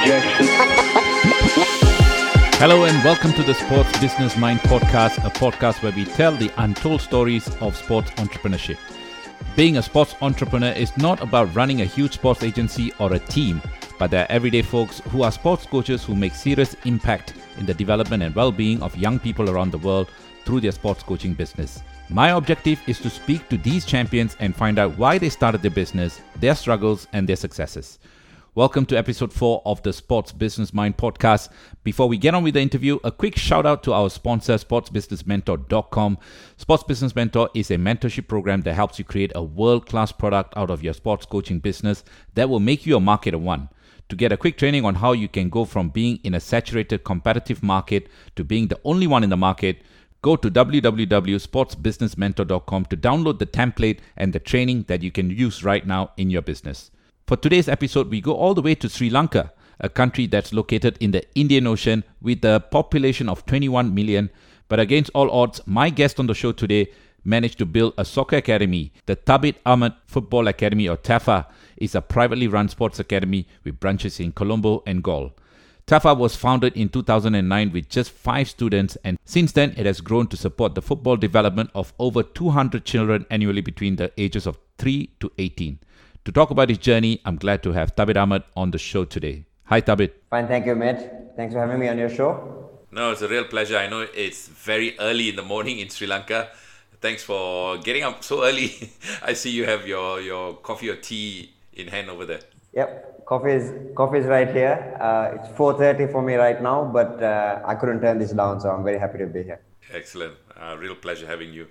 Hello and welcome to the Sports Business Mind podcast, a podcast where we tell the untold stories of sports entrepreneurship. Being a sports entrepreneur is not about running a huge sports agency or a team, but there are everyday folks who are sports coaches who make serious impact in the development and well-being of young people around the world through their sports coaching business. My objective is to speak to these champions and find out why they started their business, their struggles, and their successes. Welcome to episode 4 of the Sports Business Mind podcast. Before we get on with the interview, a quick shout out to our sponsor, sportsbusinessmentor.com. Sports Business Mentor is a mentorship program that helps you create a world class product out of your sports coaching business that will make you a market of one. To get a quick training on how you can go from being in a saturated competitive market to being the only one in the market, go to www.sportsbusinessmentor.com to download the template and the training that you can use right now in your business. For today's episode, we go all the way to Sri Lanka, a country that's located in the Indian Ocean with a population of 21 million. But against all odds, my guest on the show today managed to build a soccer academy. The Thabit Ahmed Football Academy, or TAFA, is a privately run sports academy with branches in Colombo and Galle. TAFA was founded in 2009 with just five students, and since then it has grown to support the football development of over 200 children annually between the ages of 3 to 18. To talk about his journey, I'm glad to have Thabit Ahmad on the show today. Hi, Thabit. Fine, thank you, Mitch. Thanks for having me on your show. No, it's a real pleasure. I know it's very early in the morning in Sri Lanka. Thanks for getting up so early. I see you have your, your coffee or tea in hand over there. Yep, coffee is coffee is right here. Uh, it's 4:30 for me right now, but uh, I couldn't turn this down, so I'm very happy to be here. Excellent. Uh, real pleasure having you.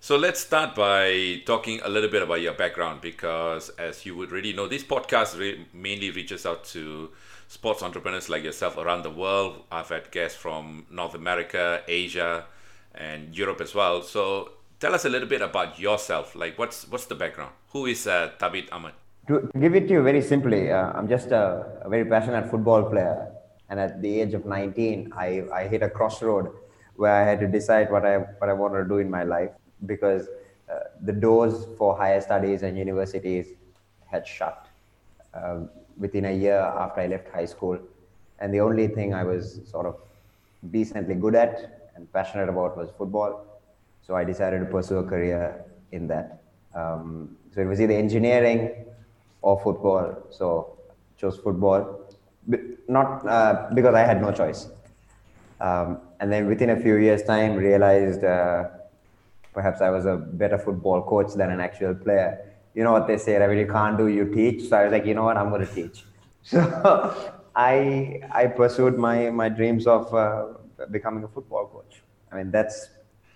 So let's start by talking a little bit about your background because, as you would already know, this podcast re- mainly reaches out to sports entrepreneurs like yourself around the world. I've had guests from North America, Asia, and Europe as well. So tell us a little bit about yourself. Like, what's what's the background? Who is uh, Thabit Ahmad? To give it to you very simply, uh, I'm just a, a, very passionate football player, and at the age of 19, I, I hit a crossroad where I had to decide what I what I wanted to do in my life because uh, the doors for higher studies and universities had shut uh, within a year after I left high school. And the only thing I was sort of decently good at and passionate about was football. So I decided to pursue a career in that. Um, so it was either engineering or football. So I chose football, not uh, because I had no choice. Um, and then within a few years' time, realized uh, perhaps I was a better football coach than an actual player. You know what they say? When you can't do, you teach. So I was like, you know what, I'm going to teach. So I I pursued my my dreams of uh, becoming a football coach. I mean, that's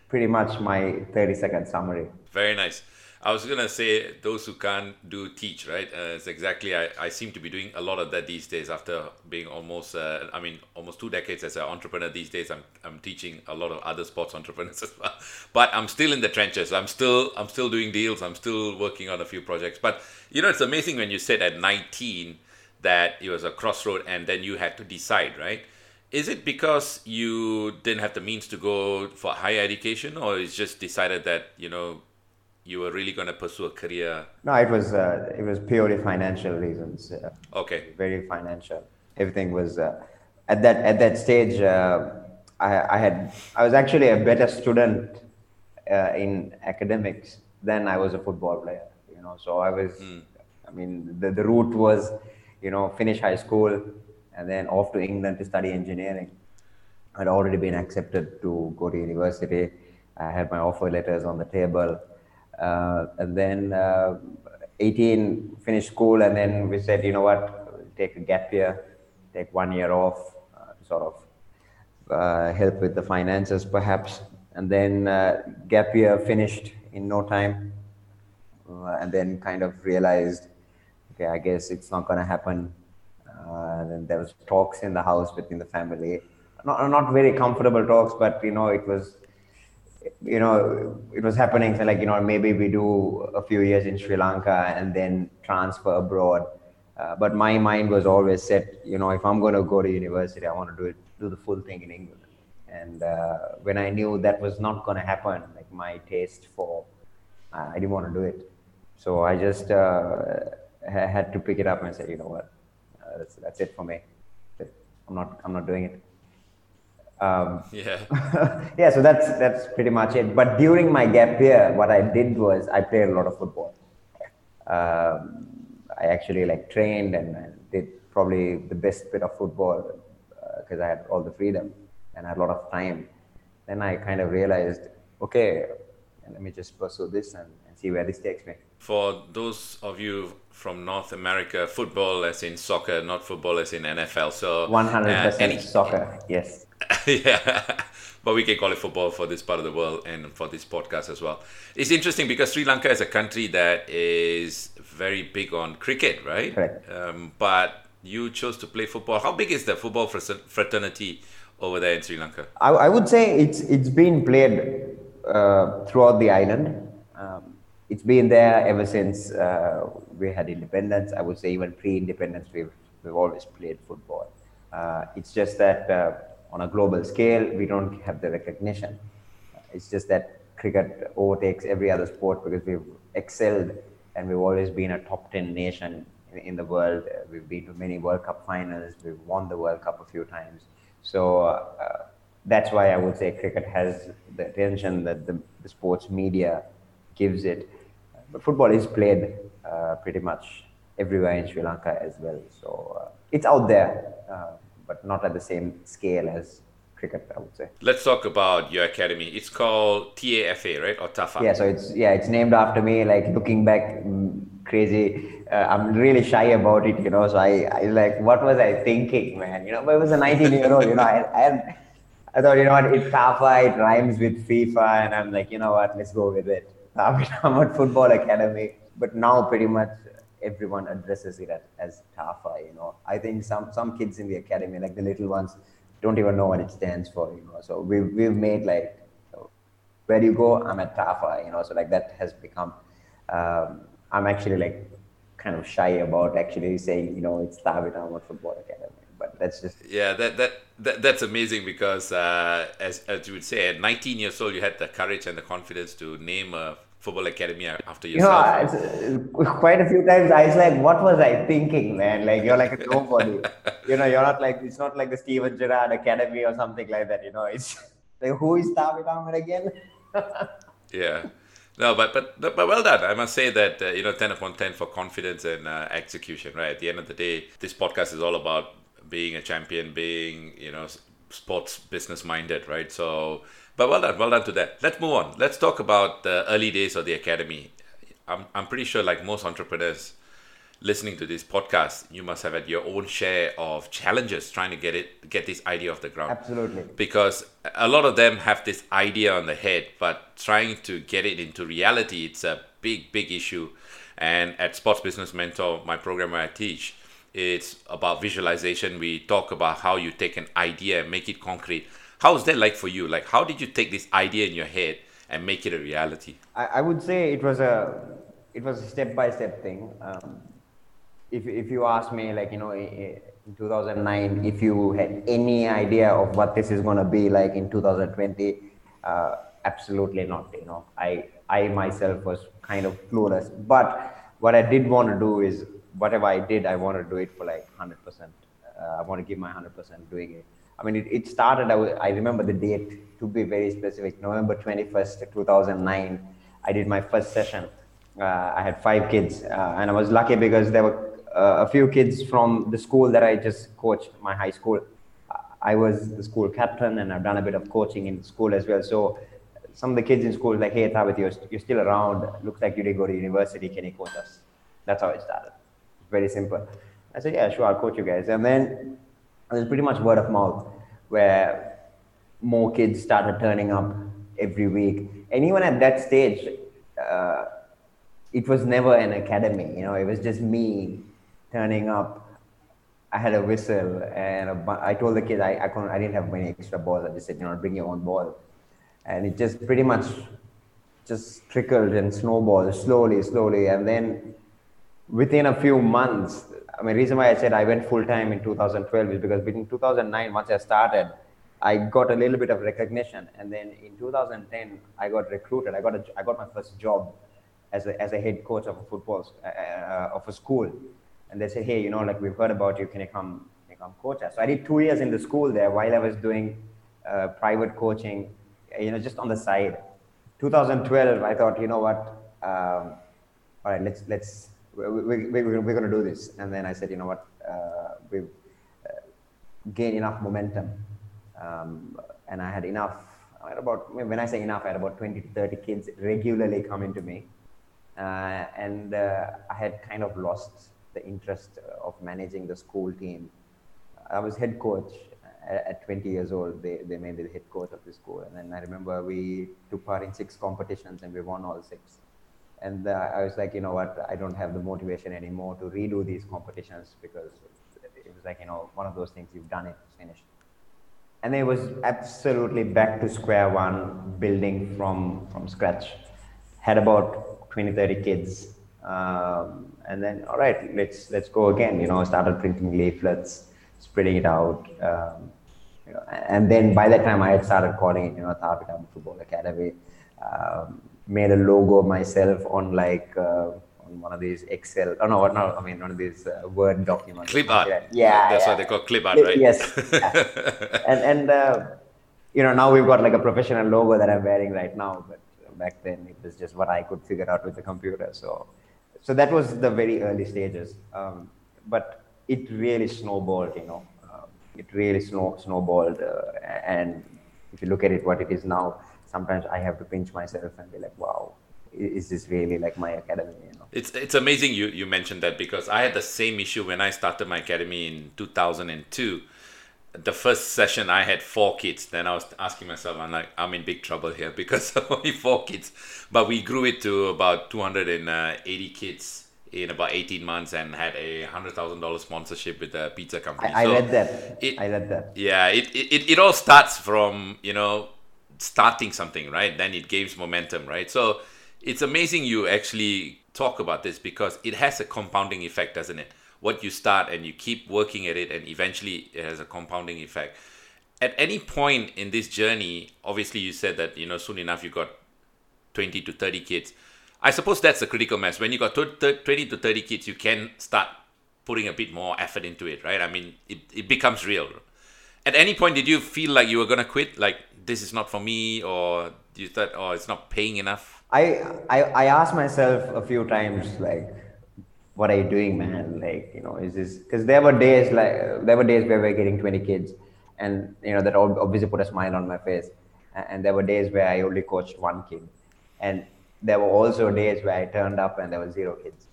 pretty much my 30 second summary. Very nice. I was gonna say those who can't do teach, right? Uh, it's exactly. I, I seem to be doing a lot of that these days. After being almost, uh, I mean, almost two decades as an entrepreneur these days, I'm I'm teaching a lot of other sports entrepreneurs as well. But I'm still in the trenches. I'm still I'm still doing deals. I'm still working on a few projects. But you know, it's amazing when you said at 19 that it was a crossroad, and then you had to decide, right? Is it because you didn't have the means to go for higher education, or it's just decided that you know you were really going to pursue a career? No, it was uh, it was purely financial reasons. Uh, okay. Very financial. Everything was uh, at that at that stage. Uh, I, I had I was actually a better student uh, in academics than I was a football player. You know, so I was. Mm. I mean, the the route was, you know, finish high school and then off to England to study engineering. I'd already been accepted to go to university. I had my offer letters on the table Uh, and then uh, 18 finished school, and then we said, you know what, take a gap year, take one year off, uh, sort of uh, help with the finances perhaps. And then uh, gap year finished in no time, and then kind of realized, okay, I guess it's not going to happen. and then there was talks in the house between the family not, not very comfortable talks, but you know, it was you know, it was happening. So like, you know, maybe we do a few years in Sri Lanka and then transfer abroad. Uh, but my mind was always set, you know, if I'm going to go to university, I want to do it, do the full thing in England. And uh, when I knew that was not going to happen, like my taste for, uh, I didn't want to do it. So I just uh, had to pick it up and say, you know what, uh, that's, that's it for me. I'm not I'm not doing it. Um, yeah. yeah, so that's that's pretty much it. But during my gap year, what I did was I played a lot of football. Um, I actually like trained and, and, did probably the best bit of football because uh, I had all the freedom and I had a lot of time. Then I kind of realized, okay, let me just pursue this and, and see where this takes me. For those of you from North America, football as in soccer, not football as in NFL. So 100% uh, any, soccer, yes. yeah, but we can call it football for this part of the world and for this podcast as well. It's interesting because Sri Lanka is a country that is very big on cricket, right? Correct. Um, but you chose to play football. How big is the football fraternity over there in Sri Lanka? I, I would say it's it's been played uh, throughout the island. Um, it's been there ever since uh, we had independence. I would say even pre-independence, we've we've always played football. Uh, it's just that uh, on a global scale, we don't have the recognition. It's just that cricket overtakes every other sport because we've excelled and we've always been a top 10 nation in, in the world. We've been to many World Cup finals, we've won the World Cup a few times. So uh, that's why I would say cricket has the attention that the, the sports media gives it. But football is played uh, pretty much everywhere in Sri Lanka as well. So uh, it's out there. Uh, but not at the same scale as cricket, I would say. Let's talk about your academy. It's called TAFA, right, or TAFA? Yeah, so it's yeah, it's named after me. Like looking back, mm, crazy. Uh, I'm really shy about it, you know. So I, I like, what was I thinking, man? You know, but I was a 19 year old. You know, I, I, I thought, you know what, it's TAFA, it rhymes with FIFA, and I'm like, you know what, let's go with it. At Football Academy, but now pretty much everyone addresses it as TAFA. You know, I think some some kids in the academy, like the little ones, don't even know what it stands for. You know, so we've we've made like where you go? I'm at TAFA. You know, so like that has become. Um, I'm actually like kind of shy about actually saying you know it's Ahmad Football Academy. But that's just yeah, that that, that that's amazing because uh, as as you would say, at 19 years old, you had the courage and the confidence to name a football academy after yourself? You know, quite a few times I was like, what was I thinking, man? Like you're like a nobody. you know, you're not like it's not like the Steven Gerrard Academy or something like that. You know, it's like who is Thabit Ahmad again? yeah. No, but, but but well done. I must say that uh, you know, ten upon ten for confidence and uh, execution. Right at the end of the day, this podcast is all about being a champion, being you know, sports business minded. Right. So but well done, well done to that. Let's move on. Let's talk about the early days of the academy. I'm, I'm pretty sure, like most entrepreneurs listening to this podcast, you must have had your own share of challenges trying to get it, get this idea off the ground. Absolutely. Because a lot of them have this idea on the head, but trying to get it into reality, it's a big, big issue. And at Sports Business Mentor, my program where I teach, it's about visualization. We talk about how you take an idea and make it concrete how was that like for you? Like, how did you take this idea in your head and make it a reality? I, I would say it was a it was a step by step thing. Um, if if you ask me, like you know, in 2009, if you had any idea of what this is going to be like in 2020, uh, absolutely not. You know, I I myself was kind of clueless. But what I did want to do is whatever I did, I want to do it for like 100%. Uh, I want to give my 100% doing it. I mean, it, it started, I, I remember the date to be very specific, November 21st, 2009. I did my first session. Uh, I had five kids, uh, and I was lucky because there were uh, a few kids from the school that I just coached, my high school. I was the school captain, and I've done a bit of coaching in school as well. So some of the kids in school like, hey, Thabit, you're, you're still around. Looks like you didn't go to university. Can you coach us? That's how it started. Very simple. I said, yeah, sure, I'll coach you guys. And then it was pretty much word of mouth where more kids started turning up every week. And even at that stage, uh, it was never an academy. You know, it was just me turning up. I had a whistle, and I told the kids I, I couldn't. I didn't have many extra balls. I just said, you know, bring your own ball, and it just pretty much just trickled and snowballed slowly, slowly, and then within a few months, I mean, reason why I said I went full time in 2012 is because between 2009, once I started, I got a little bit of recognition, and then in 2010, I got recruited. I got a, I got my first job as a, as a head coach of a football uh, uh, of a school, and they said, hey, you know, like we've heard about you. Can you come, become coach. So I did two years in the school there while I was doing uh, private coaching, you know, just on the side. 2012, I thought, you know what, um, all right, let's let's we, we, we, we're going to do this. And then I said, you know what, uh, we've uh, gained enough momentum, um, and I had enough. I had about when I say enough, I had about 20 to 30 kids regularly coming to me, uh, and uh, I had kind of lost the interest of managing the school team. I was head coach at 20 years old. They, they made me the head coach of the school. And then I remember we took part in six competitions and we won all six. And I was like, you know what, I don't have the motivation anymore to redo these competitions because it was like, you know, one of those things you've done it, it's finished. And it was absolutely back to square one, building from, from scratch. Had about 20, 30 kids um, and then, all right, let's let's go again. You know, started printing leaflets, spreading it out. Um, you know, and then by that time, I had started calling it, you know, Tharpika Football Academy. Um, made a logo myself on like uh, on one of these Excel. Oh no, no, I mean one of these uh, Word documents. Clip art. Yeah, yeah that's yeah. why they call clip art, right? Yes. yeah. And and uh, you know now we've got like a professional logo that I'm wearing right now, but back then it was just what I could figure out with the computer. So so that was the very early stages. Um, but it really snowballed, you know. Um, it really snow, snowballed. Uh, and if you look at it, what it is now, sometimes I have to pinch myself and be like, wow, is this really like my academy? You know? It's it's amazing you you mentioned that because I had the same issue when I started my academy in 2002 the first session I had four kids. Then I was asking myself, I'm like, I'm in big trouble here because only four kids. But we grew it to about 280 kids in about 18 months and had a hundred thousand dollar sponsorship with a pizza company. I, I so read that. It, I read that. Yeah, it, it it all starts from you know starting something, right? Then it gains momentum, right? So it's amazing you actually talk about this because it has a compounding effect, doesn't it? what you start and you keep working at it and eventually it has a compounding effect at any point in this journey obviously you said that you know soon enough you got 20 to 30 kids i suppose that's a critical mass when you got 20 to 30 kids you can start putting a bit more effort into it right i mean it, it becomes real at any point did you feel like you were going to quit like this is not for me or you thought oh it's not paying enough I, I i asked myself a few times like what are you doing, man? Like, you know, is this because there were days like there were days where we are getting 20 kids, and you know that obviously put a smile on my face. And there were days where I only coached one kid, and there were also days where I turned up and there were zero kids.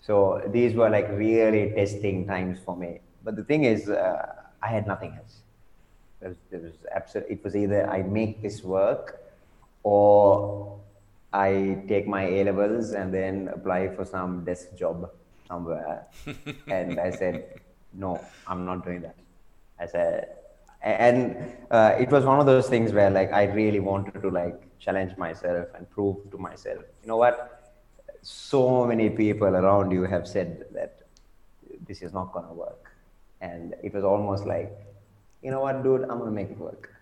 So these were like really testing times for me. But the thing is, uh, I had nothing else. There was, there was absolute, it was either I make this work or I take my A levels and then apply for some desk job somewhere. and I said, no, I'm not doing that. I said, and uh, it was one of those things where like I really wanted to like challenge myself and prove to myself, you know what? So many people around you have said that this is not going to work. And it was almost like, you know what, dude, I'm to make it work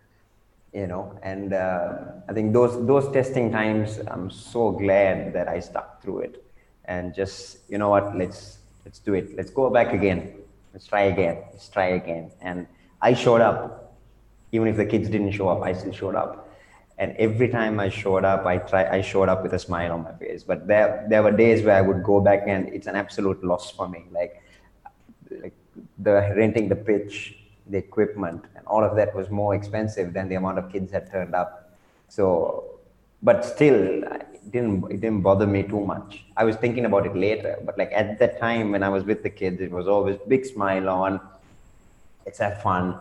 you know? And uh, i think those those testing times i'm so glad that i stuck through it. And just you know what let's let's do it. Let's go back again. Let's try again. Let's try again. And i showed up. Even if the kids didn't show up i still showed up. And every time i showed up i try i showed up with a smile on my face. But there there were days where i would go back and it's an absolute loss for me. Like like the renting the pitch the equipment and all of that was more expensive than the amount of kids that turned up. So, but still, it didn't it didn't bother me too much. I was thinking about it later, but like at that time when I was with the kids, it was always big smile on. It's have fun,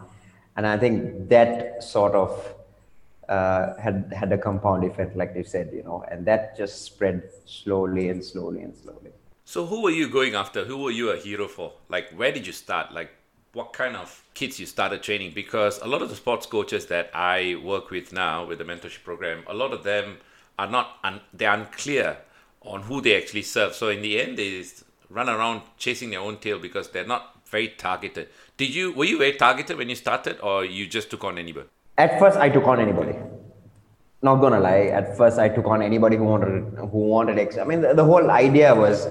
and I think that sort of uh, had had a compound effect, like you said, you know, and that just spread slowly and slowly and slowly. So, who were you going after? Who were you a hero for? Like, where did you start? Like, what kind of kids you started training because a lot of the sports coaches that I work with now with the mentorship program, a lot of them are not un- they're unclear on who they actually serve. So in the end, they run around chasing their own tail because they're not very targeted. Did you were you very targeted when you started, or you just took on anybody? At first, I took on anybody. Not gonna lie. At first, I took on anybody who wanted who wanted. Ex- I mean, the, the whole idea was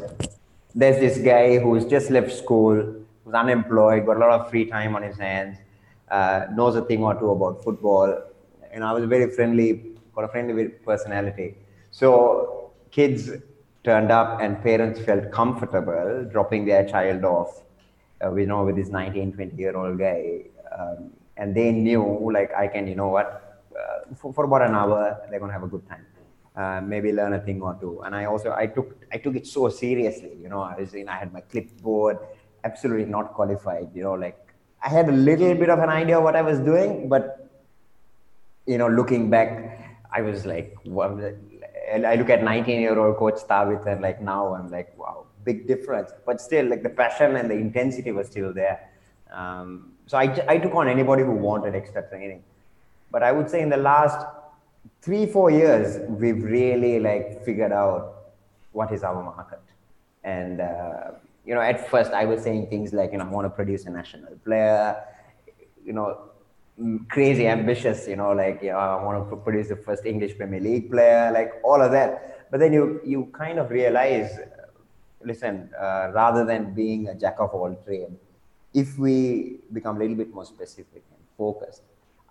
there's this guy who's just left school was unemployed, got a lot of free time on his hands, uh, knows a thing or two about football. And I was very friendly, got a friendly personality. So kids turned up and parents felt comfortable dropping their child off, uh, you know, with this 19, 20 year old guy. Um, and they knew like, I can, you know what, uh, for, for about an hour, they're going to have a good time. Uh, maybe learn a thing or two. And I also I took I took it so seriously. You know, I was in I had my clipboard, absolutely not qualified. You know, like I had a little bit of an idea what I was doing, but you know, looking back, I was like, I look at 19 year old coach Thabit and like now I'm like, wow, big difference. But still, like the passion and the intensity was still there. Um, so I, I took on anybody who wanted extra training. But I would say in the last three four years we've really like figured out what is our market and uh, you know at first i was saying things like you know i want to produce a national player you know crazy ambitious you know like you know, i want to produce the first english premier league player like all of that. But then you you kind of realize listen uh, rather than being a jack of all trade if we become a little bit more specific and focused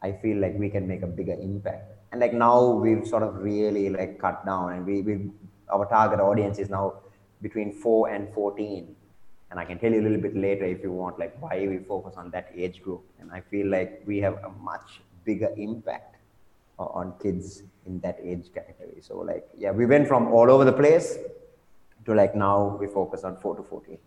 i feel like we can make a bigger impact. And like now we've sort of really like cut down and we, we our target audience is now between 4 and 14 and i can tell you a little bit later if you want like why we focus on that age group. And i feel like we have a much bigger impact on kids in that age category. So like yeah we went from all over the place to like now we focus on 4 to 14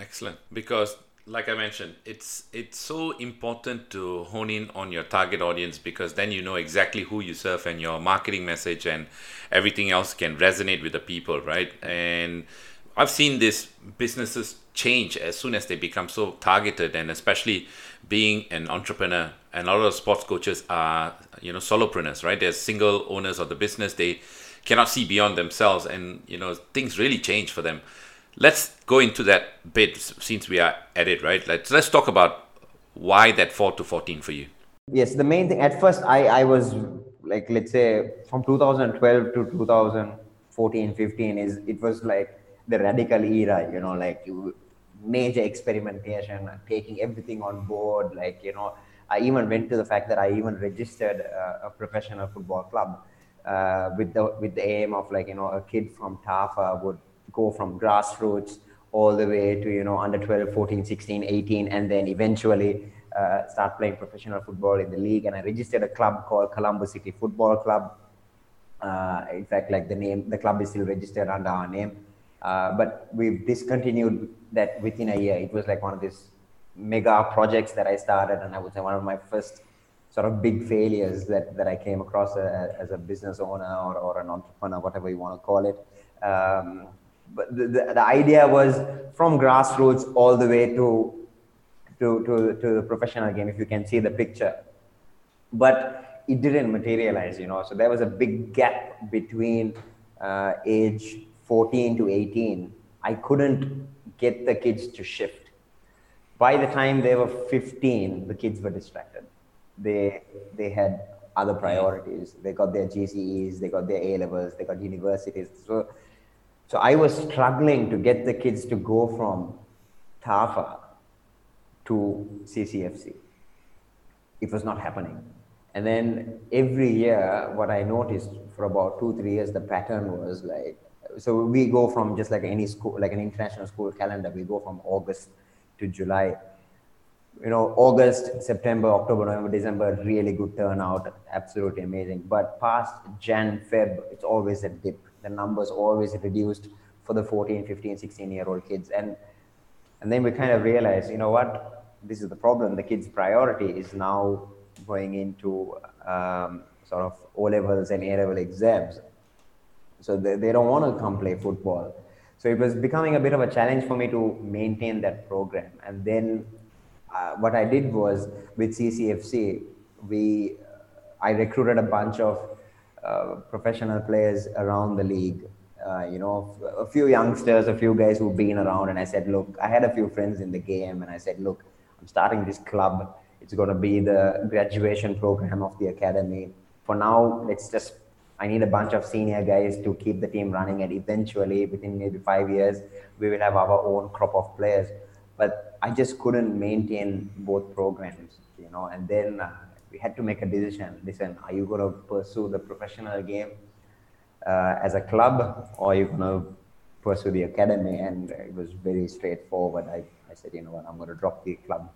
excellent. Because like I mentioned, it's it's so important to hone in on your target audience because then you know exactly who you serve and your marketing message and everything else can resonate with the people, right? And I've seen these businesses change as soon as they become so targeted and especially being an entrepreneur and a lot of sports coaches are you know solopreneurs right they're single owners of the business they cannot see beyond themselves and you know things really change for them let's go into that bit since we are at it, right? Let's let's talk about why that four to fourteen for you. Yes, the main thing at first I I was like let's say from 2012 to 2014 15 is it was like the radical era you know like major experimentation taking everything on board like you know i even went to the fact that i even registered uh, a professional football club uh, with the with the aim of like you know a kid from tafa would go from grassroots all the way to you know under 12 14 16 18 and then eventually uh, start playing professional football in the league. And i registered a club called colombo city football club. Uh, in fact like the name the club is still registered under our name uh, but we've discontinued that within a year it was like one of these mega projects that i started and i would say one of my first sort of big failures that, that i came across a, uh, as a business owner or, or an entrepreneur whatever you want to call it um, but the, the, the, idea was from grassroots all the way to, to, to, to the professional game, if you can see the picture. But it didn't materialize, you know. So there was a big gap between uh, age 14 to 18. I couldn't get the kids to shift. By the time they were 15, the kids were distracted. They, they had other priorities. They got their GCEs, they got their A levels, they got universities. So so I was struggling to get the kids to go from TAFA to CCFC. It was not happening. And then every year, what I noticed for about two, three years, the pattern was like, so we go from just like any school, like an international school calendar, we go from August to July. You know, August, September, October, November, December, really good turnout, absolutely amazing. But past Jan, Feb, it's always a dip. The numbers always reduced for the 14 15 16 year old kids. And and then we kind of realized you know what? This is the problem. The kids priority is now going into um, sort of o levels and a level exams so they, they don't want to come play football so it was becoming a bit of a challenge for me to maintain that program and then uh, what i did was with ccfc we i recruited a bunch of uh, professional players around the league. Uh, you know, a few youngsters, a few guys who've been around, and I said, look, I had a few friends in the game, and I said, look, I'm starting this club. It's going to be the graduation program of the academy. For now, let's just. I need a bunch of senior guys to keep the team running, and eventually, within maybe five years, we will have our own crop of players. but I just couldn't maintain both programs, you know. And then uh, we had to make a decision. Listen, are you going to pursue the professional game uh, as a club, or are you going to pursue the academy? And it was very straightforward. I, I said, you know what, I'm going to drop the club,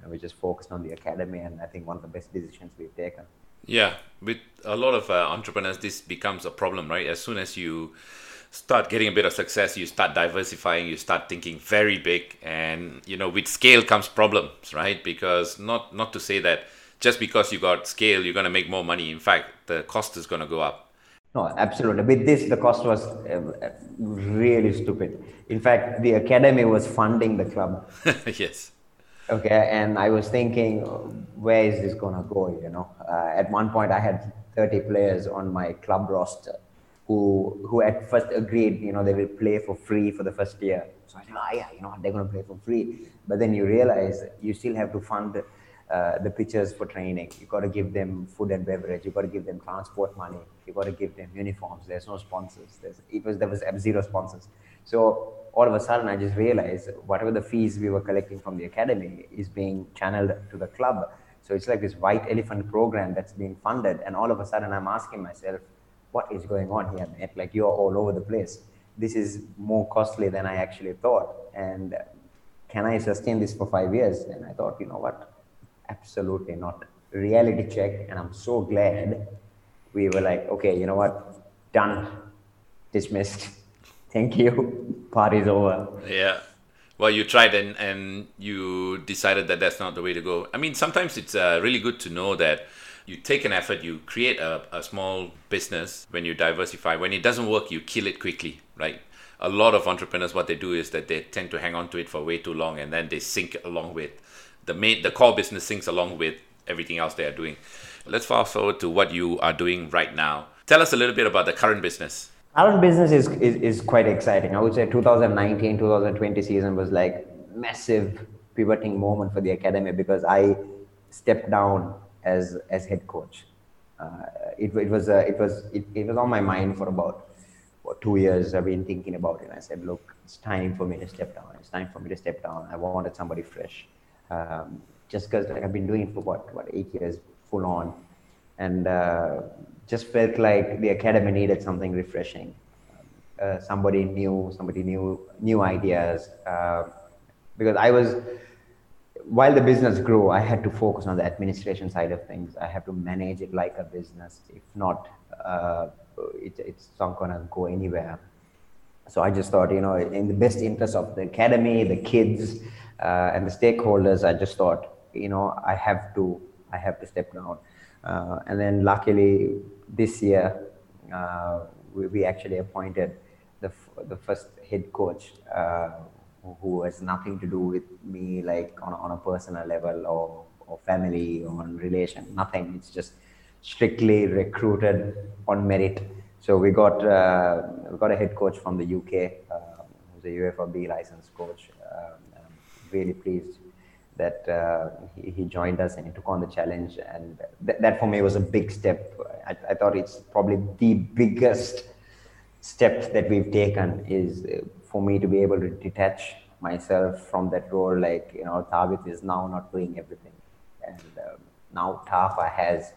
and we just focused on the academy. And I think one of the best decisions we've taken. Yeah, with a lot of uh, entrepreneurs, this becomes a problem, right? As soon as you start getting a bit of success, you start diversifying, you start thinking very big, and you know, with scale comes problems, right? Because not not to say that just because you got scale, you're going to make more money. In fact, the cost is going to go up. No, absolutely. With this, the cost was uh, really stupid. In fact, the academy was funding the club. yes. Okay, and I was thinking, where is this gonna go? You know, uh, at one point I had 30 players on my club roster who who at first agreed, you know, they will play for free for the first year. So I said, oh yeah, you know, they're gonna play for free. But then you realize you still have to fund uh, the pitchers for training. You got to give them food and beverage. You got to give them transport money. You got to give them uniforms. There's no sponsors. There's, it was there was zero sponsors. So all of a sudden, I just realized whatever the fees we were collecting from the academy is being channeled to the club. So it's like this white elephant program that's being funded, and all of a sudden, I'm asking myself, what is going on here, man? Like you're all over the place. This is more costly than I actually thought, and can I sustain this for five years? And I thought, you know what? Absolutely not. Reality check, and I'm so glad we were like, okay, you know what? Done, dismissed. Thank you. Party's over. Yeah. Well, you tried and, and you decided that that's not the way to go. I mean, sometimes it's uh, really good to know that you take an effort, you create a, a small business when you diversify. When it doesn't work, you kill it quickly, right? A lot of entrepreneurs, what they do is that they tend to hang on to it for way too long and then they sink along with the main the core business sinks along with everything else they are doing. Let's fast forward to what you are doing right now. Tell us a little bit about the current business. Current business is, is, is quite exciting. I would say 2019, 2020 season was like massive pivoting moment for the academy because I stepped down as as head coach. Uh, it, it was uh, it was it, it was on my mind for about for two years. I've been thinking about it. I said, look, it's time for me to step down. It's time for me to step down. I wanted somebody fresh um, just because like, I've been doing it for what what eight years full on, and uh, just felt like the academy needed something refreshing, uh, somebody new, somebody new, new ideas. Uh, because I was, while the business grew, I had to focus on the administration side of things. I have to manage it like a business. If not, uh, it, it's not gonna go anywhere. So I just thought, you know, in the best interest of the academy, the kids, uh, and the stakeholders, I just thought, you know, I have to, I have to step down. Uh, and then luckily this year, uh, we, we, actually appointed the, the first head coach uh, who has nothing to do with me, like on, on a personal level or, or family or relation, nothing. It's just strictly recruited on merit. So we got uh, we got a head coach from the UK, uh, who's a UEFA B licensed coach. Um, really pleased that uh, he, he, joined us and he took on the challenge. And th- that for me was a big step. I, I, thought it's probably the biggest step that we've taken is uh, for me to be able to detach myself from that role. Like, you know, Thabit is now not doing everything. And um, now Tafa has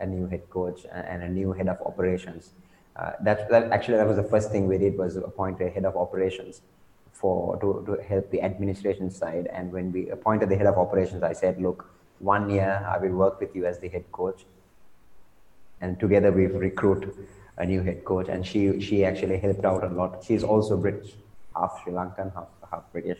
a new head coach and a new head of operations. Uh, that, that actually that was the first thing we did was appoint a head of operations for to, to help the administration side. And when we appointed the head of operations, I said, look, one year I will work with you as the head coach. And together we've recruited a new head coach. And she, she actually helped out a lot. She's also British, half Sri Lankan, half, half British.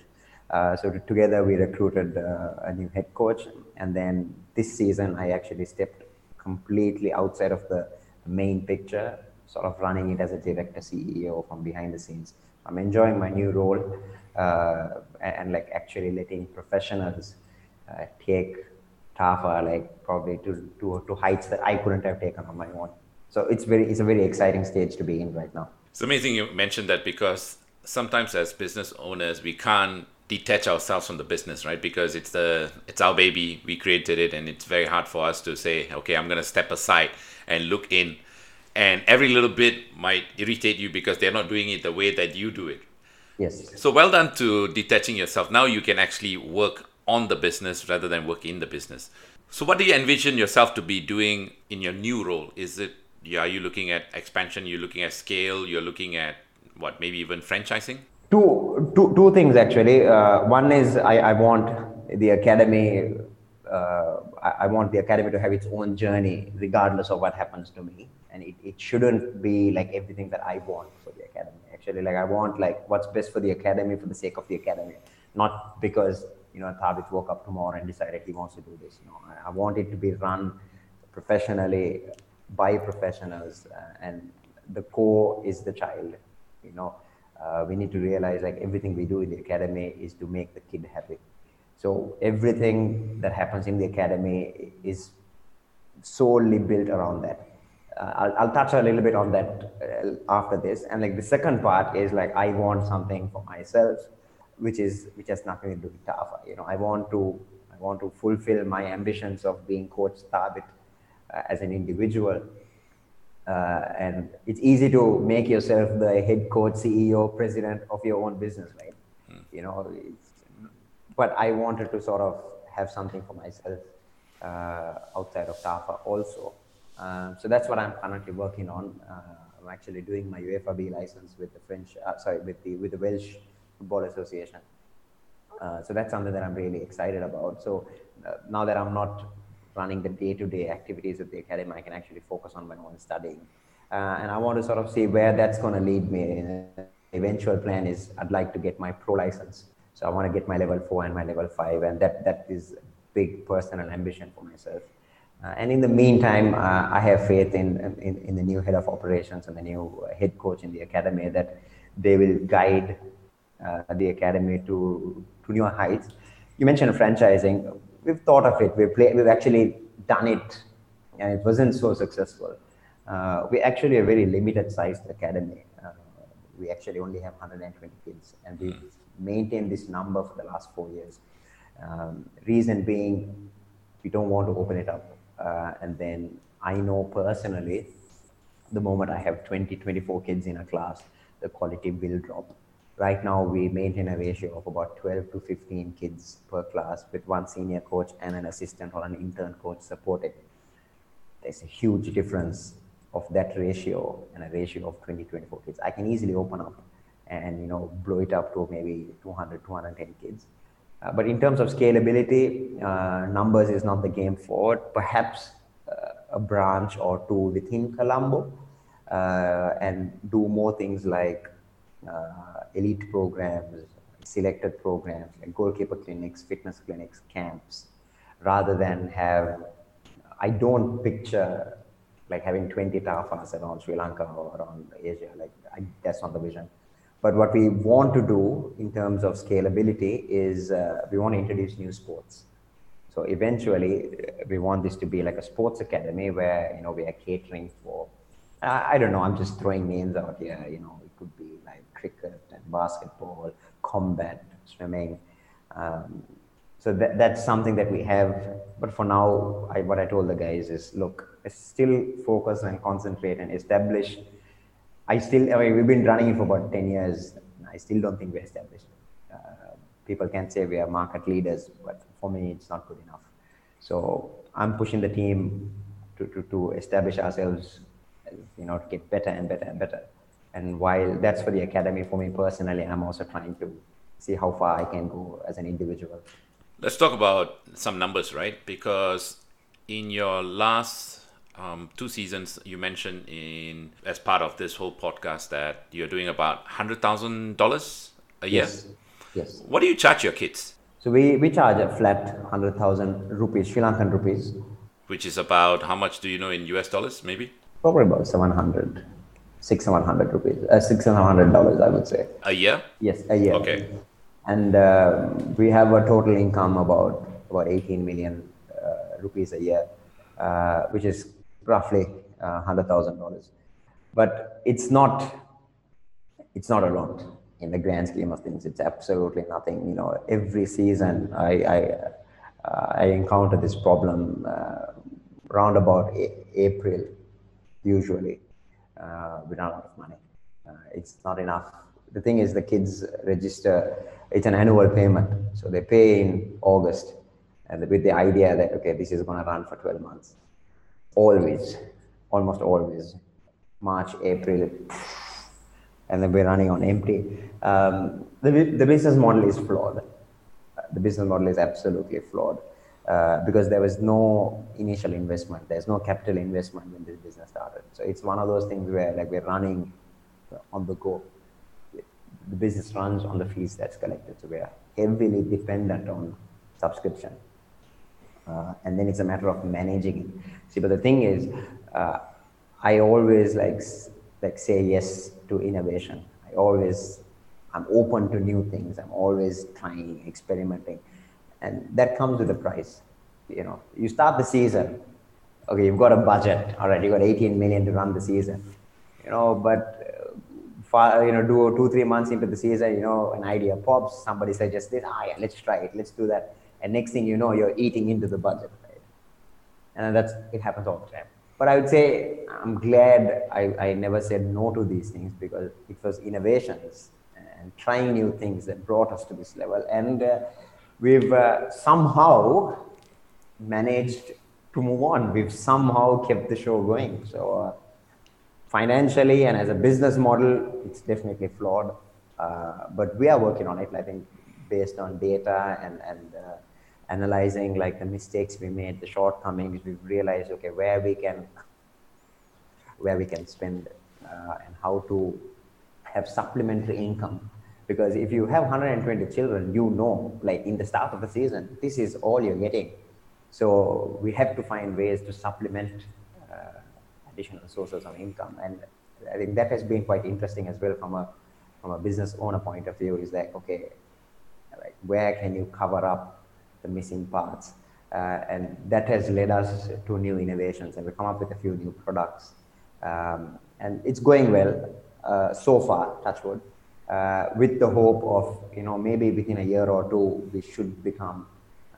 Uh, so together we recruited uh, a new head coach. And then this season, I actually stepped completely outside of the main picture, sort of running it as a director CEO from behind the scenes. I'm enjoying my new role uh, and, like actually letting professionals uh, take Tafa like probably to, to, to heights that I couldn't have taken on my own. So it's very it's a very exciting stage to be in right now. It's amazing you mentioned that because sometimes as business owners we can't detach ourselves from the business, right? Because it's the it's our baby, we created it, and it's very hard for us to say, okay, I'm gonna step aside and look in and every little bit might irritate you because they're not doing it the way that you do it Yes. So well done to detaching yourself. Now you can actually work on the business rather than work in the business. So what do you envision yourself to be doing in your new role? Is it are you looking at expansion? You're looking at scale. You're looking at what maybe even franchising. Two, two, two things actually. Uh, one is I, I want the academy. Uh, I, I want the academy to have its own journey, regardless of what happens to me, and it, it shouldn't be like everything that I want for the academy. Actually, like I want like what's best for the academy for the sake of the academy, not because you know Thabit woke up tomorrow and decided he wants to do this. You know, I, want it to be run professionally by professionals uh, and the core is the child you know uh, we need to realize like everything we do in the academy is to make the kid happy so everything that happens in the academy is solely built around that uh, I'll, I'll touch a little bit on that uh, after this and like the second part is like i want something for myself which is which has nothing to do with tafa you know i want to i want to fulfill my ambitions of being coach Thabit uh, as an individual. Uh, and it's easy to make yourself the head coach, CEO, president of your own business, right? Mm. You know, but I wanted to sort of have something for myself uh, outside of TAFA also. Um, so that's what I'm currently working on. Uh, I'm actually doing my UEFA B license with the French, uh, sorry, with the with the Welsh Football Association. Uh, so that's something that I'm really excited about. So now that I'm not running the day-to-day activities of the academy, I can actually focus on my own studying. Uh, and I want to sort of see where that's going to lead me. The eventual plan is I'd like to get my pro license. So I want to get my level four and my level five, and that that is a big personal ambition for myself. Uh, and in the meantime, uh, I have faith in, in, in the new head of operations and the new head coach in the academy that they will guide uh, the academy to to new heights. You mentioned franchising we've thought of it. We've, play, we've actually done it, and it wasn't so successful. Uh, we actually a very limited sized academy. Uh, we actually only have 120 kids, and we've maintained this number for the last four years. Um, reason being, we don't want to open it up. Uh, and then I know personally, the moment I have 20, 24 kids in a class, the quality will drop Right now, we maintain a ratio of about 12 to 15 kids per class with one senior coach and an assistant or an intern coach supported. There's a huge difference of that ratio and a ratio of 20, 24 kids. I can easily open up and you know blow it up to maybe 200, 210 kids. Uh, but in terms of scalability, uh, numbers is not the game forward. Perhaps uh, a branch or two within Colombo uh, and do more things like uh, elite programs, selected programs like goalkeeper clinics, fitness clinics, camps, rather than have, I don't picture like having 20 tafas around Sri Lanka or around Asia. Like I, that's not the vision. But what we want to do in terms of scalability is uh, we want to introduce new sports. So eventually, we want this to be like a sports academy where you know we are catering for. I, I don't know. I'm just throwing names out here. You know, it could be like cricket and basketball, combat, swimming. Um, so that, that's something that we have. But for now, I, what I told the guys is, look, still focus and concentrate and establish. I still, I mean, we've been running it for about 10 years. I still don't think we're established. Uh, people can say we are market leaders, but for me, it's not good enough. So I'm pushing the team to, to, to establish ourselves, you know, to get better and better and better. And while that's for the academy, for me personally, I'm also trying to see how far I can go as an individual. Let's talk about some numbers, right? Because in your last um, two seasons, you mentioned in as part of this whole podcast that you're doing about hundred thousand dollars a year. Yes. Yes. What do you charge your kids? So we, we charge a flat hundred thousand rupees, Sri Lankan rupees. Which is about how much do you know in US dollars, maybe? Probably about seven hundred six one hundred rupees, uh, six one hundred dollars, I would say. A year? Yes, a year. Okay. And uh, we have a total income about about eighteen million uh, rupees a year, uh, which is roughly uh, hundred thousand dollars. But it's not it's not a lot in the grand scheme of things. It's absolutely nothing. You know, every season I I, uh, I encounter this problem around about a- April usually uh, not a lot of money. Uh, it's not enough the thing is, the kids register. It's an annual payment, so they pay in August, and with the idea that okay, this is going to run for 12 months. Always, almost always, March, April, and then we're running on empty. Um, the, the business model is flawed. The business model is absolutely flawed. Uh, because there was no initial investment. There's no capital investment when this business started. So it's one of those things where like we're running on the go. The business runs on the fees that's collected. So we're heavily dependent on subscription. Uh, and then it's a matter of managing it. See, but the thing is, uh, I always like like say yes to innovation. I always I'm open to new things. I'm always trying, experimenting and that comes with a price. You know, you start the season, okay, you've got a budget, all right, you've got 18 million to run the season, you know, but uh, you know, do two, three months into the season, you know, an idea pops, somebody suggests this, ah, yeah, let's try it, let's do that. And next thing you know, you're eating into the budget, right? And that's, it happens all the time. But I would say I'm glad I, I never said no to these things because it was innovations and trying new things that brought us to this level. And uh, we've uh, somehow managed to move on. We've somehow kept the show going. So, uh, financially and as a business model, it's definitely flawed. Uh, but we are working on it. I think based on data and and uh, analyzing like the mistakes we made, the shortcomings, we've realized okay where we can where we can spend uh, and how to have supplementary income because if you have 120 children, you know, like in the start of the season, this is all you're getting. So we have to find ways to supplement uh, additional sources of income. And I think that has been quite interesting as well from a, from a business owner point of view is that, okay, like where can you cover up the missing parts? Uh, and that has led us to new innovations and we come up with a few new products. Um, and it's going well uh, so far, touch wood uh, with the hope of you know maybe within a year or two we should become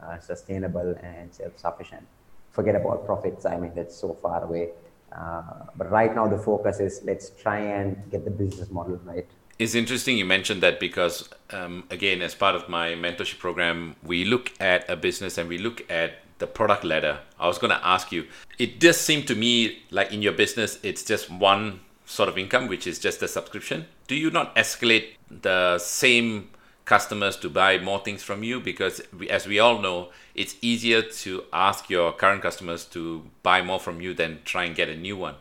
uh, sustainable and self-sufficient forget about profits i mean that's so far away uh, but right now the focus is let's try and get the business model right it's interesting you mentioned that because um, again as part of my mentorship program we look at a business and we look at the product ladder i was going to ask you it does seem to me like in your business it's just one sort of income, which is just a subscription, do you not escalate the same customers to buy more things from you? Because we, as we all know, it's easier to ask your current customers to buy more from you than try and get a new one.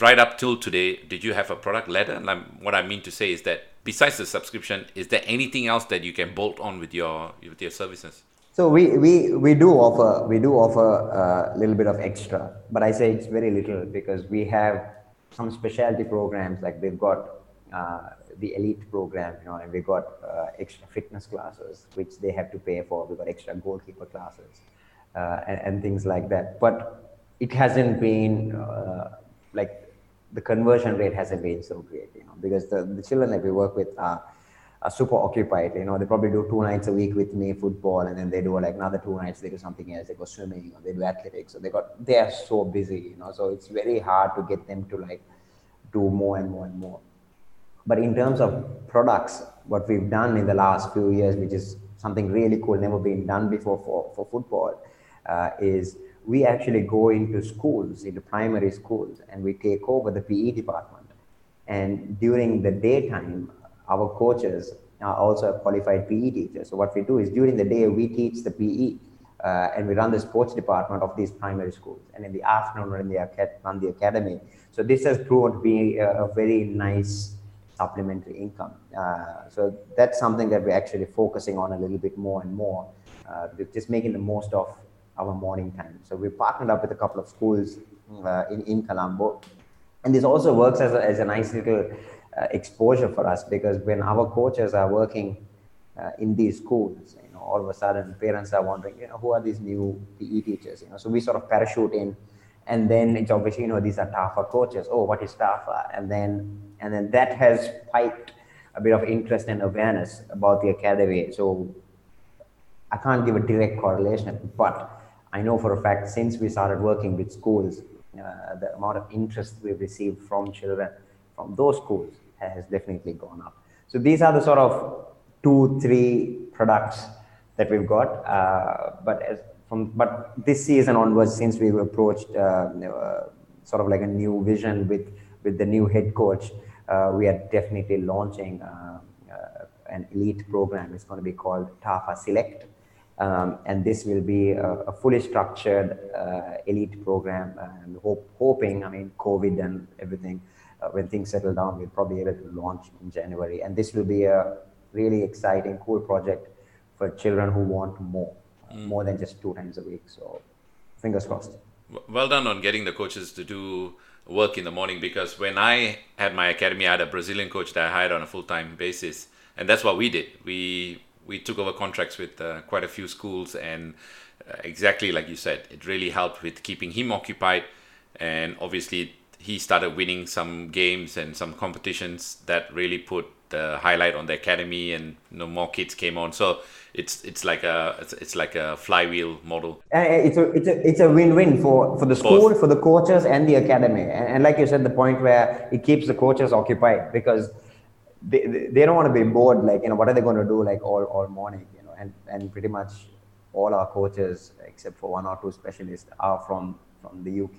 Right up till today, did you have a product ladder? And what I mean to say is that besides the subscription, is there anything else that you can bolt on with your with your services? So we, we, we do offer we do offer a little bit of extra, but I say it's very little because we have some specialty programs like we've got uh, the elite program, you know, and we've got uh, extra fitness classes which they have to pay for. We've got extra goalkeeper classes uh, and, and, things like that. But it hasn't been uh, like the conversion rate hasn't been so great, you know, because the, the children that we work with are are super occupied. You know, they probably do two nights a week with me football, and then they do like another two nights they do something else. They go swimming or they do athletics. So they got they are so busy. You know, so it's very hard to get them to like do more and more and more. But in terms of products, what we've done in the last few years, which is something really cool, never been done before for for football, uh, is we actually go into schools, into primary schools, and we take over the PE department. And during the daytime, our coaches are also qualified PE teachers. So what we do is during the day we teach the PE uh, and we run the sports department of these primary schools, and in the afternoon run the run the academy. So this has proven to be a, a very nice supplementary income. Uh, so that's something that we're actually focusing on a little bit more and more, uh, just making the most of our morning time. So we partnered up with a couple of schools uh, in in Colombo, and this also works as a, as a nice little uh, exposure for us because when our coaches are working uh, in these schools, you know, all of a sudden parents are wondering, you know, who are these new PE teachers? You know, so we sort of parachute in, and then it's obviously, you know, these are TAFA coaches. Oh, what is TAFA? And then and then that has spiked a bit of interest and awareness about the academy. So I can't give a direct correlation, but I know for a fact since we started working with schools, uh, the amount of interest we've received from children from those schools has definitely gone up. So these are the sort of two, three products that we've got. Uh, but as from but this season onwards, since we've approached uh, uh, sort of like a new vision with with the new head coach, uh, we are definitely launching uh, an elite program. It's going to be called TAFA Select. Um, and this will be a, a fully structured uh, elite program. And hope, hoping, I mean, COVID and everything, uh, when things settle down, we'll probably be able to launch in January. And this will be a really exciting, cool project for children who want more, mm. more than just two times a week. So, fingers crossed. Well done on getting the coaches to do work in the morning because when I had my academy, I had a Brazilian coach that I hired on a full time basis. And that's what we did. We we took over contracts with uh, quite a few schools, and uh, exactly like you said, it really helped with keeping him occupied. And obviously, he started winning some games and some competitions that really put the highlight on the academy, and you know, more kids came on. So it's it's like a it's, it's like a flywheel model. Uh, it's a it's a it's a win-win for for the school, Both. for the coaches, and the academy. And, and like you said, the point where it keeps the coaches occupied because they, they don't want to be bored like you know what are they going to do like all, all morning you know? And and pretty much all our coaches except for one or two specialists are from from the uk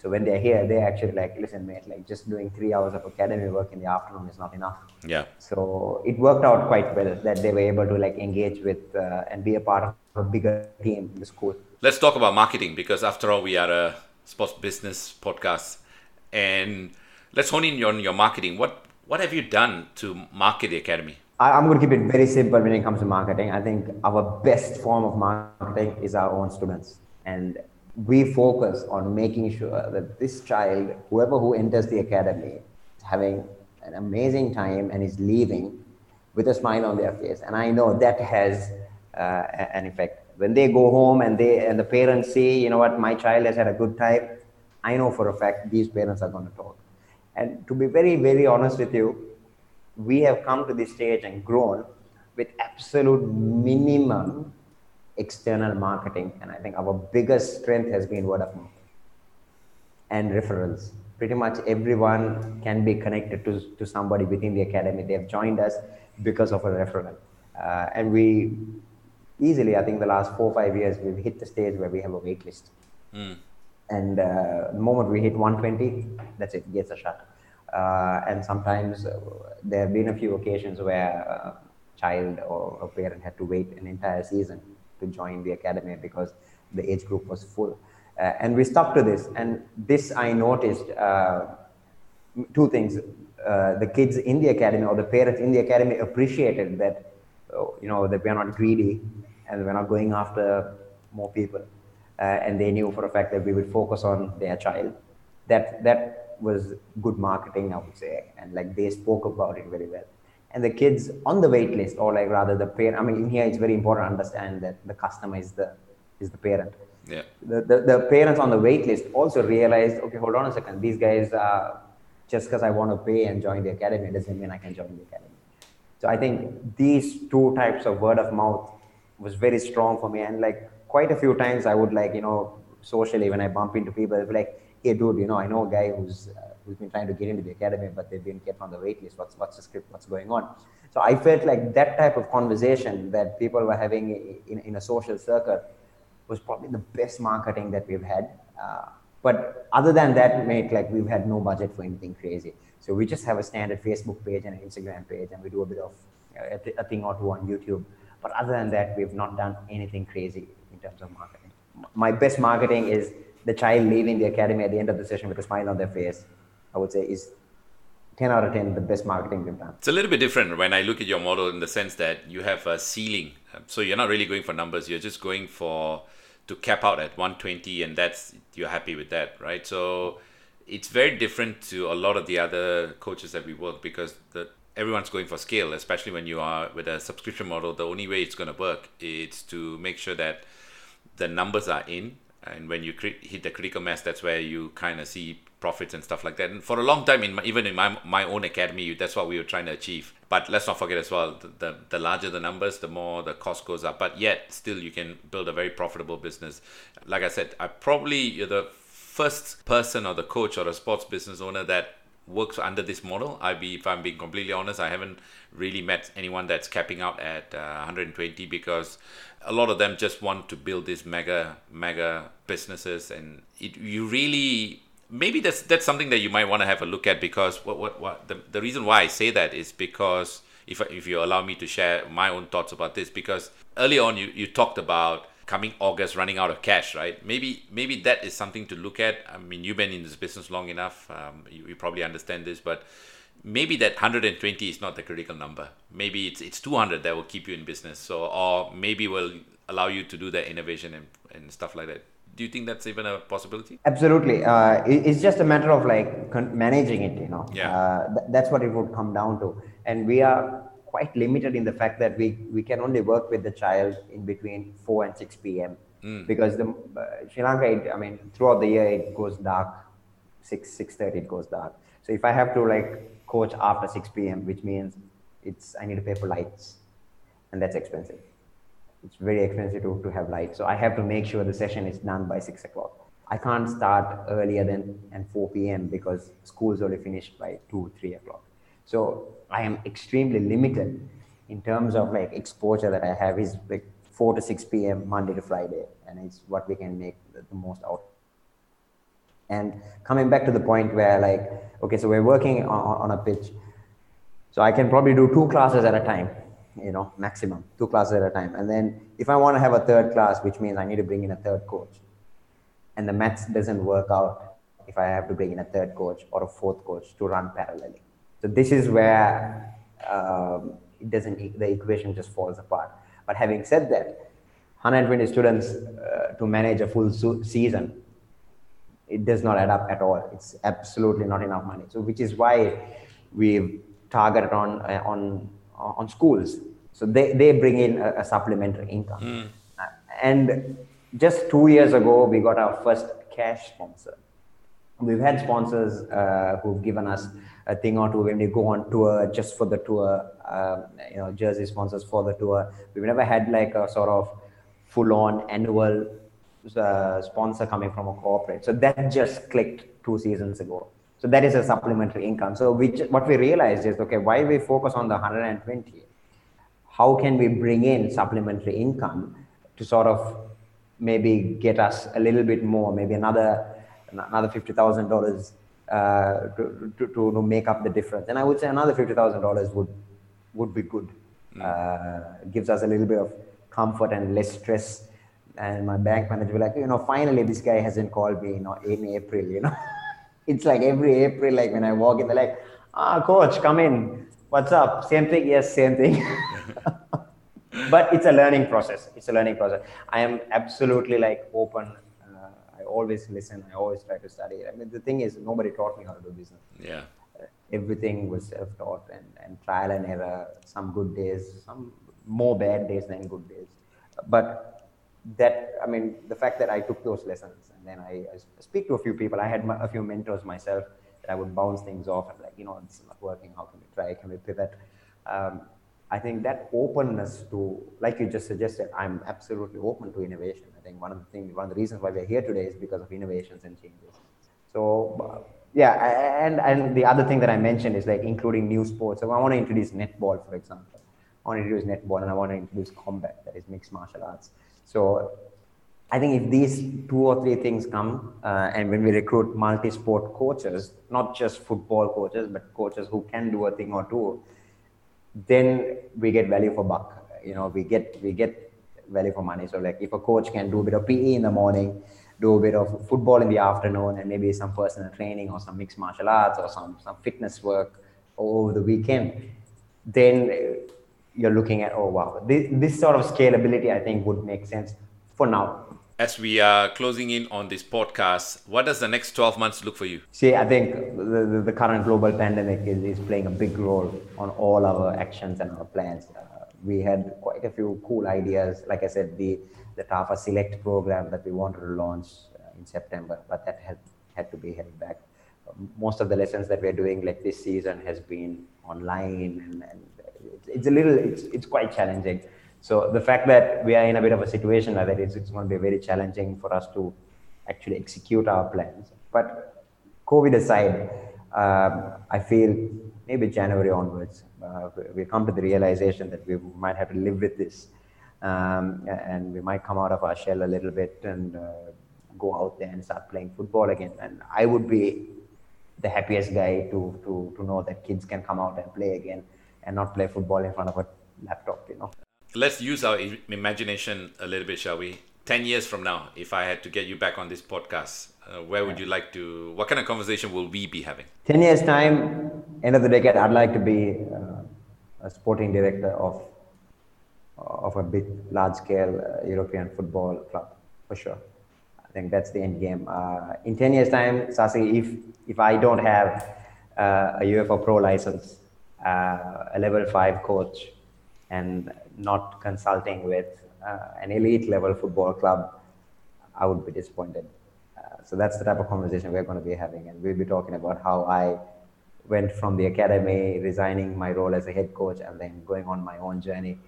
so when they're here they're actually like listen mate like just doing three hours of academy work in the afternoon is not enough. Yeah. So it worked out quite well that they were able to like engage with uh, and be a part of a bigger team in the school. Let's talk about marketing because after all we are a sports business podcast. And let's hone in on your marketing. What what have you done to market the academy? I'm going to keep it very simple when it comes to marketing. I think our best form of marketing is our own students. And we focus on making sure that this child, whoever who enters the academy, is having an amazing time and is leaving with a smile on their face. And I know that has uh, an effect. When they go home and they and the parents see, you know what, my child has had a good time, I know for a fact these parents are going to talk. And to be very, very honest with you, we have come to this stage and grown with absolute minimum external marketing. And I think our biggest strength has been word of mouth and referrals. Pretty much everyone can be connected to, to somebody within the academy. They have joined us because of a referral. Uh, and we easily, I think the last four or five years, we've hit the stage where we have a wait list. Mm and uh, the moment we hit 120 that's it gets a shot. Uh, and sometimes uh, there have been a few occasions where a child or a parent had to wait an entire season to join the academy because the age group was full. Uh, and we stuck to this. And this i noticed uh, two things. Uh, the kids in the academy or the parents in the academy appreciated that oh, you know that we're not greedy and we're not going after more people. uh, and they knew for a fact that we would focus on their child. That that was good marketing, I would say, and like they spoke about it very well. And the kids on the wait list, or like rather the parent. I mean, in here it's very important to understand that the customer is the is the parent. Yeah. The, the, the parents on the wait list also realized, okay, hold on a second, these guys, uh, just because I want to pay and join the academy doesn't mean I can join the academy. So I think these two types of word of mouth was very strong for me, and like quite a few times I would like, you know, socially when I bump into people, like, hey, dude, you know, I know a guy who's uh, who's been trying to get into the academy, but they've been kept on the wait list. What's what's the script? What's going on? So I felt like that type of conversation that people were having in, in a social circle was probably the best marketing that we've had. Uh, but other than that, mate, like we've had no budget for anything crazy. So we just have a standard Facebook page and an Instagram page, and we do a bit of uh, a, th- a thing or two on YouTube. But other than that, we've not done anything crazy in terms of marketing. My best marketing is the child leaving the academy at the end of the session with a smile on their face. I would say is 10 out of 10 the best marketing we've done. It's a little bit different when I look at your model in the sense that you have a ceiling. Um, so you're not really going for numbers, you're just going for to cap out at 120 and that's you're happy with that, right? So it's very different to a lot of the other coaches that we work because the everyone's going for scale, especially when you are with a subscription model. The only way it's going to work is to make sure that the numbers are in and when you hit the critical mass that's where you kind of see profits and stuff like that. And for a long time in my, even in my, my own academy that's what we were trying to achieve. But let's not forget as well the, the, the larger the numbers the more the cost goes up. But yet still you can build a very profitable business. Like i said i probably you're the first person or the coach or a sports business owner that works under this model. I be if I'm being completely honest, I haven't really met anyone that's capping out at uh, 120 because a lot of them just want to build these mega mega businesses, and it, you really maybe that's that's something that you might want to have a look at because what what, what the, the reason why I say that is because if if you allow me to share my own thoughts about this because early on you you talked about coming August running out of cash, right? Maybe maybe that is something to look at. I mean, you've been in this business long enough. Um, you, you, probably understand this, but maybe that 120 is not the critical number. Maybe it's it's 200 that will keep you in business. So or maybe will allow you to do that innovation and, and stuff like that. Do you think that's even a possibility? Absolutely. Uh, it, it's just a matter of like con- managing it. You know. Yeah. Uh, th- that's what it would come down to, and we are quite limited in the fact that we, we can only work with the child in between 4 and 6 p.m. Mm. because the uh, Sri Lanka, it, I mean, throughout the year it goes dark, 6 6:30 it goes dark. So if I have to like coach after 6 p.m., which means it's I need to pay for lights, and that's expensive. It's very expensive to, to have lights. So I have to make sure the session is done by 6 o'clock. I can't start earlier than and 4 p.m. because school's only finished by 2 3 o'clock. So I am extremely limited in terms of like exposure that I have is like 4 to 6 p.m. Monday to Friday, and it's what we can make the, the most out. And coming back to the point where like, okay, so we're working on, on a pitch, so I can probably do two classes at a time, you know, maximum two classes at a time. And then if I want to have a third class, which means I need to bring in a third coach, and the maths doesn't work out if I have to bring in a third coach or a fourth coach to run parallelly. So this is where um, it doesn't, the equation just falls apart. But having said that, 120 students uh, to manage a full season, it does not add up at all. It's absolutely not enough money. So which is why we've targeted on uh, on on schools. So they, they bring in a, a supplementary income. Mm. Uh, and just two years ago, we got our first cash sponsor. We've had sponsors uh, who've given us a thing or two when we go on tour just for the tour, um, you know, jersey sponsors for the tour. We've never had like a sort of full on annual uh, sponsor coming from a corporate. So that just clicked two seasons ago. So that is a supplementary income. So we, what we realized is, okay, why we focus on the 120? How can we bring in supplementary income to sort of maybe get us a little bit more, maybe another another fifty thousand dollars uh, to, to, to, make up the difference. And I would say another $50,000 would, would be good. Mm. Uh, gives us a little bit of comfort and less stress. And my bank manager will like, you know, finally this guy hasn't called me, you know, in April, you know. it's like every April, like when I walk in, they're like, ah, coach, come in. What's up? Same thing? Yes, same thing. but it's a learning process. It's a learning process. I am absolutely like open I always listen. I always try to study. I mean, the thing is, nobody taught me how to do business. Yeah. Uh, everything was self-taught and, and trial and error. Some good days, some more bad days than good days. But that, I mean, the fact that I took those lessons and then I, I speak to a few people. I had my, a few mentors myself that I would bounce things off. I'm like, you know, this is not working. How can we try? Can we pivot? Um, I think that openness to, like you just suggested, I'm absolutely open to innovation. I think one of the things, one of the reasons why we're here today is because of innovations and changes. So, yeah, and and the other thing that I mentioned is like including new sports. So I want to introduce netball, for example. I want to introduce netball, and I want to introduce combat, that is mixed martial arts. So I think if these two or three things come, uh, and when we recruit multi-sport coaches, not just football coaches, but coaches who can do a thing or two, then we get value for buck. You know, we get we get value for money. So like if a coach can do a bit of PE in the morning, do a bit of football in the afternoon, and maybe some personal training or some mixed martial arts or some some fitness work over the weekend, then you're looking at oh wow, this, this sort of scalability I think would make sense for now as we are closing in on this podcast, what does the next 12 months look for you? See, I think the, the, current global pandemic is, is playing a big role on all our actions and our plans. Uh, we had quite a few cool ideas. Like I said, the, the TAFA Select program that we wanted to launch uh, in September, but that had, had to be held back. most of the lessons that we're doing like this season has been online and, and it's, a little, it's, it's quite challenging so the fact that we are in a bit of a situation like that, it's going to be very challenging for us to actually execute our plans. But COVID aside, um, I feel maybe January onwards, uh, we come to the realization that we might have to live with this. Um, and we might come out of our shell a little bit and uh, go out there and start playing football again. And I would be the happiest guy to, to, to know that kids can come out and play again and not play football in front of a laptop, you know. Let's use our imagination a little bit, shall we? 10 years from now, if I had to get you back on this podcast, uh, where would you like to, what kind of conversation will we be having? 10 years' time, end of the decade, I'd like to be uh, a sporting director of of a big, large scale uh, European football club, for sure. I think that's the end game. Uh, in 10 years' time, Sasi, if, if I don't have uh, a UEFA Pro license, a level five coach, and not consulting with uh, an elite level football club, I would be disappointed. Uh, so that's the type of conversation we're going to be having, and we'll be talking about how I went from the academy, resigning my role as a head coach, and then going on my own journey.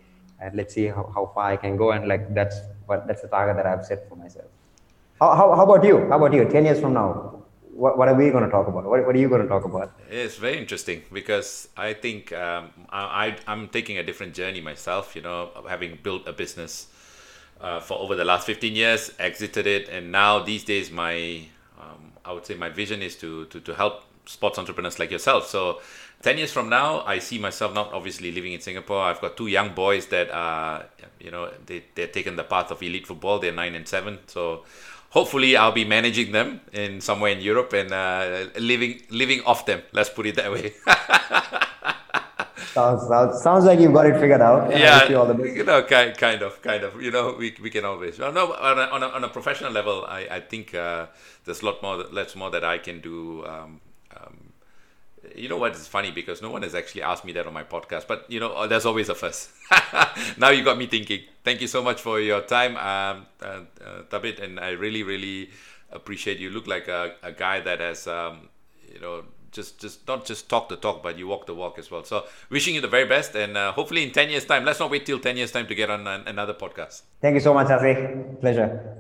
And let's see how, how far I can go. And like that's what that's the target that I've set for myself. How, how, how about you? How about you? Ten years from now, what, what are we going to talk about? What, what are you going to talk about? It's very interesting because I think um, I, I am taking a different journey myself. You know, having built a business uh, for over the last 15 years, exited it, and now these days my um, I would say my vision is to to to help sports entrepreneurs like yourself. So 10 years from now, I see myself not obviously living in Singapore. I've got two young boys that are, you know, they, they're taking the path of elite football. They're nine and seven. So hopefully I'll be managing them in somewhere in Europe and uh, living, living off them. Let's put it that way. sounds, sounds, sounds like you've got it figured out. Yeah, you, know, kind, kind of, kind of. You know, we, we can always. Well, no, on a, on a, on a professional level, I, I think uh, there's a lot more, lots more that I can do. Um, you know what? It's funny because no one has actually asked me that on my podcast, but you know, there's always a first. now you got me thinking. Thank you so much for your time, um, uh, uh, Thabit, and I really, really appreciate you. Look like a, a guy that has, um, you know, just just not just talk the talk, but you walk the walk as well. So, wishing you the very best, and uh, hopefully in ten years' time. Let's not wait till ten years' time to get on an, another podcast. Thank you so much, Afi. Pleasure.